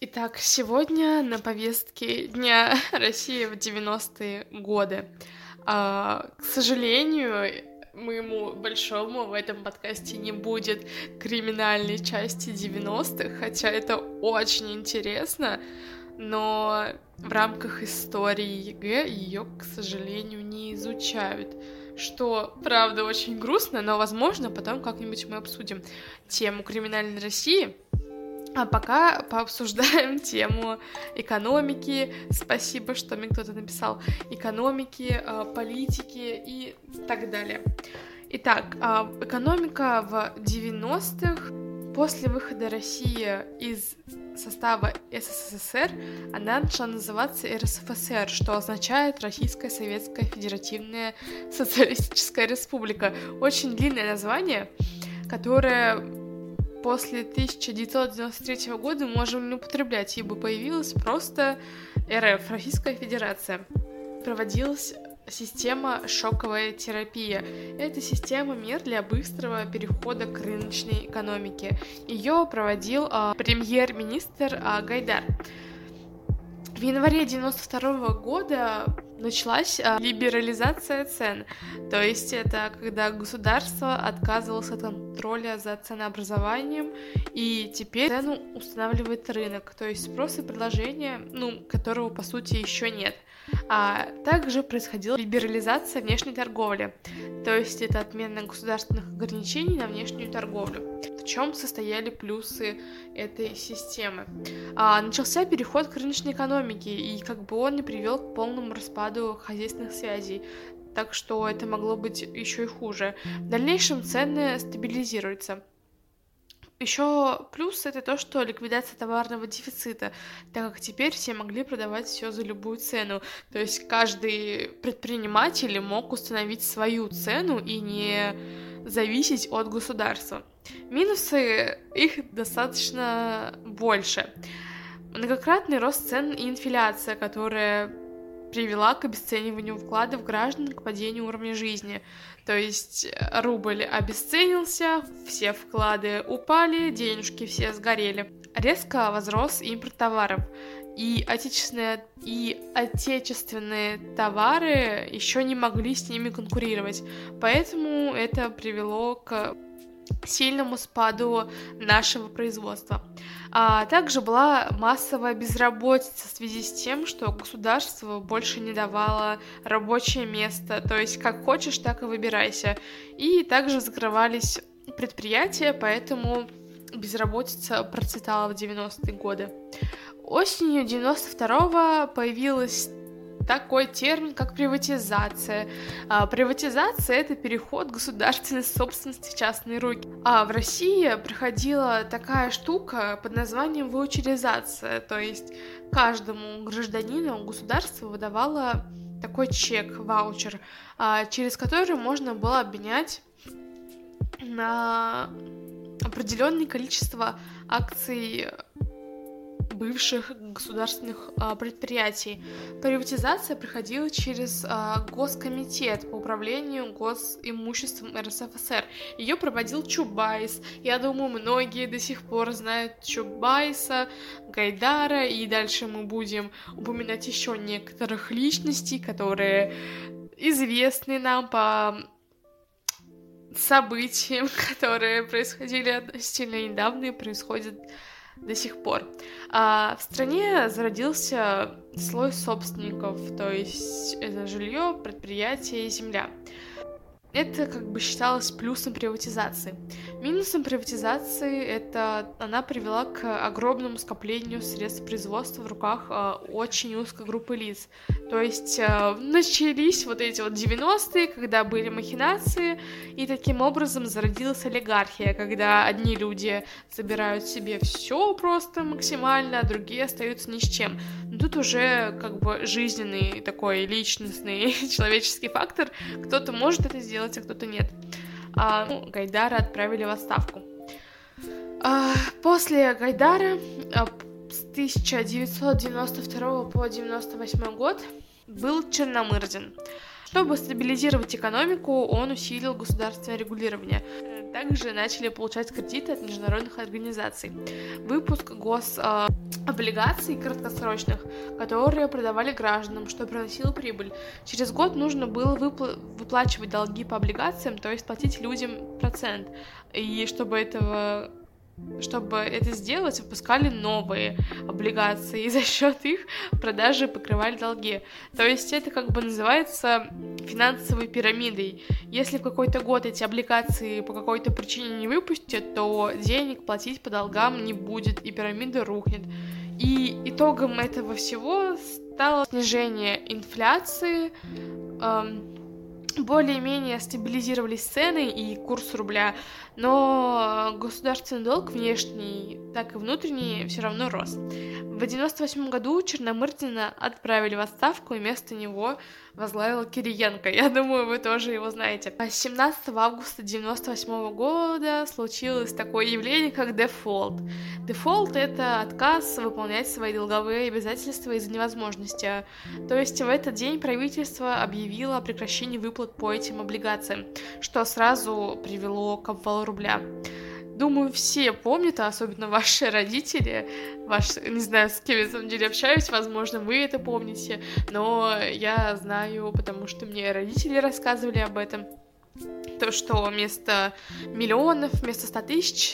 Итак, сегодня на повестке Дня России в 90-е годы. А, к сожалению, моему большому в этом подкасте не будет криминальной части 90-х, хотя это очень интересно, но в рамках истории ЕГЭ ее, к сожалению, не изучают. Что, правда, очень грустно, но, возможно, потом как-нибудь мы обсудим тему криминальной России — а пока пообсуждаем тему экономики. Спасибо, что мне кто-то написал. Экономики, а, политики и так далее. Итак, а, экономика в 90-х. После выхода России из состава СССР она начала называться РСФСР, что означает Российская Советская Федеративная Социалистическая Республика. Очень длинное название, которое после 1993 года можем не употреблять, ибо появилась просто РФ, Российская Федерация. Проводилась система шоковая терапия. Это система мер для быстрого перехода к рыночной экономике. Ее проводил э, премьер-министр э, Гайдар. В январе 92 года началась а, либерализация цен. То есть это когда государство отказывалось от контроля за ценообразованием, и теперь цену устанавливает рынок. То есть спрос и предложение, ну, которого по сути еще нет. А также происходила либерализация внешней торговли, то есть это отмена государственных ограничений на внешнюю торговлю. Чем состояли плюсы этой системы? А, начался переход к рыночной экономике, и как бы он не привел к полному распаду хозяйственных связей, так что это могло быть еще и хуже. В дальнейшем цены стабилизируются. Еще плюс это то, что ликвидация товарного дефицита, так как теперь все могли продавать все за любую цену. То есть каждый предприниматель мог установить свою цену и не зависеть от государства. Минусы их достаточно больше. Многократный рост цен и инфляция, которая привела к обесцениванию вкладов граждан, к падению уровня жизни. То есть э, рубль обесценился, все вклады упали, денежки все сгорели. Резко возрос импорт товаров. И отечественные, и отечественные товары еще не могли с ними конкурировать. Поэтому это привело к сильному спаду нашего производства. А также была массовая безработица в связи с тем, что государство больше не давало рабочее место, то есть как хочешь, так и выбирайся. И также закрывались предприятия, поэтому безработица процветала в 90-е годы. Осенью 92-го появилась такой термин, как приватизация. А, приватизация — это переход государственной собственности в частные руки. А в России проходила такая штука под названием ваучеризация, то есть каждому гражданину государство выдавало такой чек, ваучер, а, через который можно было обменять на определенное количество акций бывших государственных а, предприятий. Приватизация проходила через а, Госкомитет по управлению госимуществом РСФСР. Ее проводил Чубайс. Я думаю, многие до сих пор знают Чубайса, Гайдара, и дальше мы будем упоминать еще некоторых личностей, которые известны нам по событиям, которые происходили относительно недавно и происходят до сих пор. А в стране зародился слой собственников, то есть это жилье, предприятие и земля. Это как бы считалось плюсом приватизации. Минусом приватизации это она привела к огромному скоплению средств производства в руках э, очень узкой группы лиц. То есть э, начались вот эти вот 90-е, когда были махинации, и таким образом зародилась олигархия, когда одни люди забирают себе все просто максимально, а другие остаются ни с чем. Но тут уже как бы жизненный такой личностный человеческий фактор. Кто-то может это сделать, а кто-то нет. А, ну, Гайдара отправили в отставку. А, после Гайдара а, с 1992 по 1998 год был Черномырдин. Чтобы стабилизировать экономику, он усилил государственное регулирование. Также начали получать кредиты от международных организаций. Выпуск гособлигаций краткосрочных, которые продавали гражданам, что приносило прибыль. Через год нужно было выпла- выплачивать долги по облигациям, то есть платить людям процент. И чтобы этого чтобы это сделать, выпускали новые облигации, и за счет их продажи покрывали долги. То есть это как бы называется финансовой пирамидой. Если в какой-то год эти облигации по какой-то причине не выпустят, то денег платить по долгам не будет, и пирамида рухнет. И итогом этого всего стало снижение инфляции, эм, более-менее стабилизировались цены и курс рубля, но государственный долг внешний, так и внутренний все равно рос. В 98 году Черномырдина отправили в отставку, и вместо него возглавила Кириенко. Я думаю, вы тоже его знаете. 17 августа 98 года случилось такое явление, как дефолт. Дефолт — это отказ выполнять свои долговые обязательства из-за невозможности. То есть в этот день правительство объявило о прекращении выплат по этим облигациям, что сразу привело к обвалу рубля. Думаю, все помнят, а особенно ваши родители, ваш, не знаю, с кем я на самом деле общаюсь, возможно, вы это помните, но я знаю, потому что мне родители рассказывали об этом, то, что вместо миллионов, вместо 100 тысяч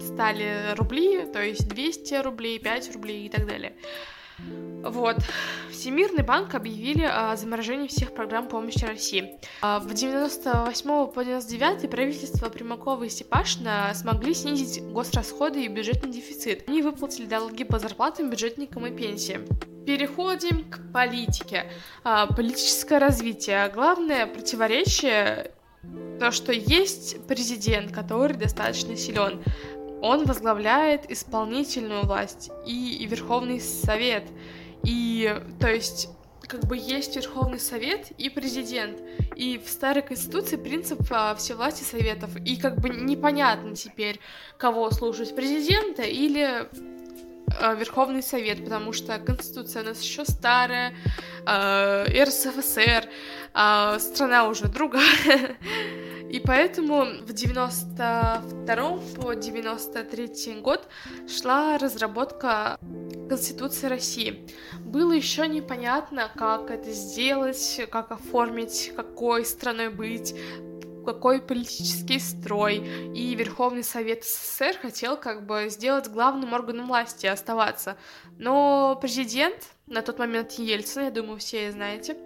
стали рубли, то есть 200 рублей, 5 рублей и так далее. Вот. Всемирный банк объявили о заморожении всех программ помощи России. А в 98 по 99 правительство Примакова и Степашина смогли снизить госрасходы и бюджетный дефицит. Они выплатили долги по зарплатам, бюджетникам и пенсиям. Переходим к политике. А, политическое развитие. Главное противоречие то, что есть президент, который достаточно силен он возглавляет исполнительную власть и, и Верховный Совет. И, то есть, как бы есть Верховный Совет и президент. И в старой конституции принцип а, всевласти советов. И как бы непонятно теперь, кого слушать, президента или а, Верховный Совет, потому что Конституция у нас еще старая, э, РСФСР, э, страна уже другая. И поэтому в 92 по 93 год шла разработка Конституции России. Было еще непонятно, как это сделать, как оформить, какой страной быть, какой политический строй. И Верховный Совет СССР хотел как бы сделать главным органом власти, оставаться. Но президент, на тот момент Ельцин, я думаю, все знаете,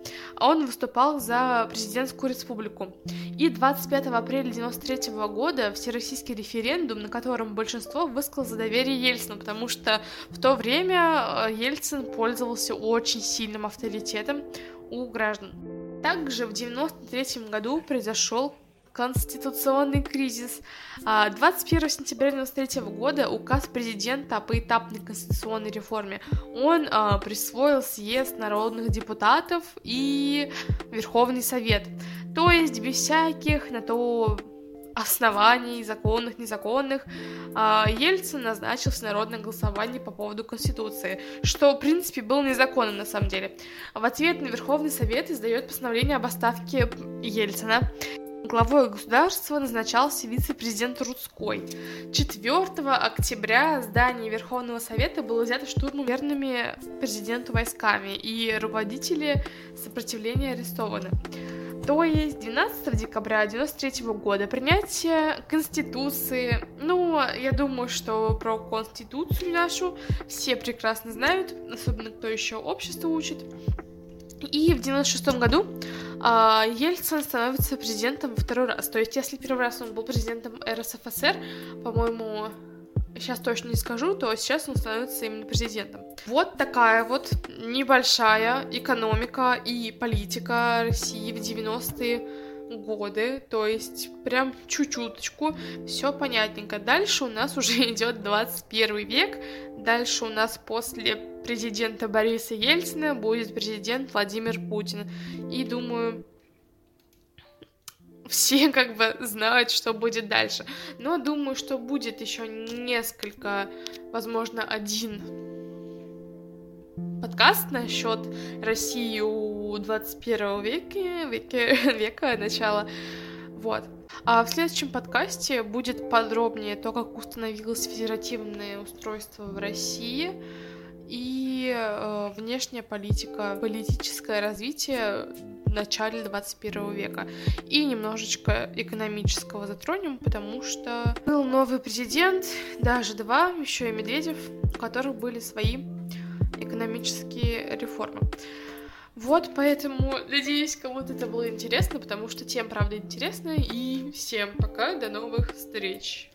он выступал за президентскую республику. И 25 апреля 93 года всероссийский референдум, на котором большинство высказало за доверие Ельцину, потому что в то время э, Ельцин пользовался очень сильным авторитетом у граждан. Также в 93 году произошел конституционный кризис. 21 а, сентября 1993 года указ президента о поэтапной конституционной реформе. Он а, присвоил съезд народных депутатов и Верховный Совет. То есть без всяких на то оснований, законных, незаконных, а, Ельцин назначил всенародное голосование по поводу Конституции, что, в принципе, было незаконно на самом деле. В ответ на Верховный Совет издает постановление об отставке Ельцина. Главой государства назначался вице-президент Рудской. 4 октября здание Верховного Совета было взято штурмом верными президенту войсками, и руководители сопротивления арестованы. То есть 12 декабря 1993 года принятие Конституции. Ну, я думаю, что про Конституцию нашу все прекрасно знают, особенно кто еще общество учит. И в 96 году а, Ельцин становится президентом второй раз. То есть, если первый раз он был президентом РСФСР, по-моему, сейчас точно не скажу, то сейчас он становится именно президентом. Вот такая вот небольшая экономика и политика России в 90-е годы, то есть прям чуть-чуточку, все понятненько. Дальше у нас уже идет 21 век, дальше у нас после президента Бориса Ельцина будет президент Владимир Путин. И думаю, все как бы знают, что будет дальше. Но думаю, что будет еще несколько, возможно, один подкаст насчет России у 21 века, века, века начала. Вот. А в следующем подкасте будет подробнее то, как установилось федеративное устройство в России и э, внешняя политика, политическое развитие в начале 21 века. И немножечко экономического затронем, потому что был новый президент, даже два, еще и Медведев, у которых были свои экономические реформы. Вот, поэтому надеюсь, кому-то это было интересно, потому что тем, правда, интересно. И всем пока, до новых встреч!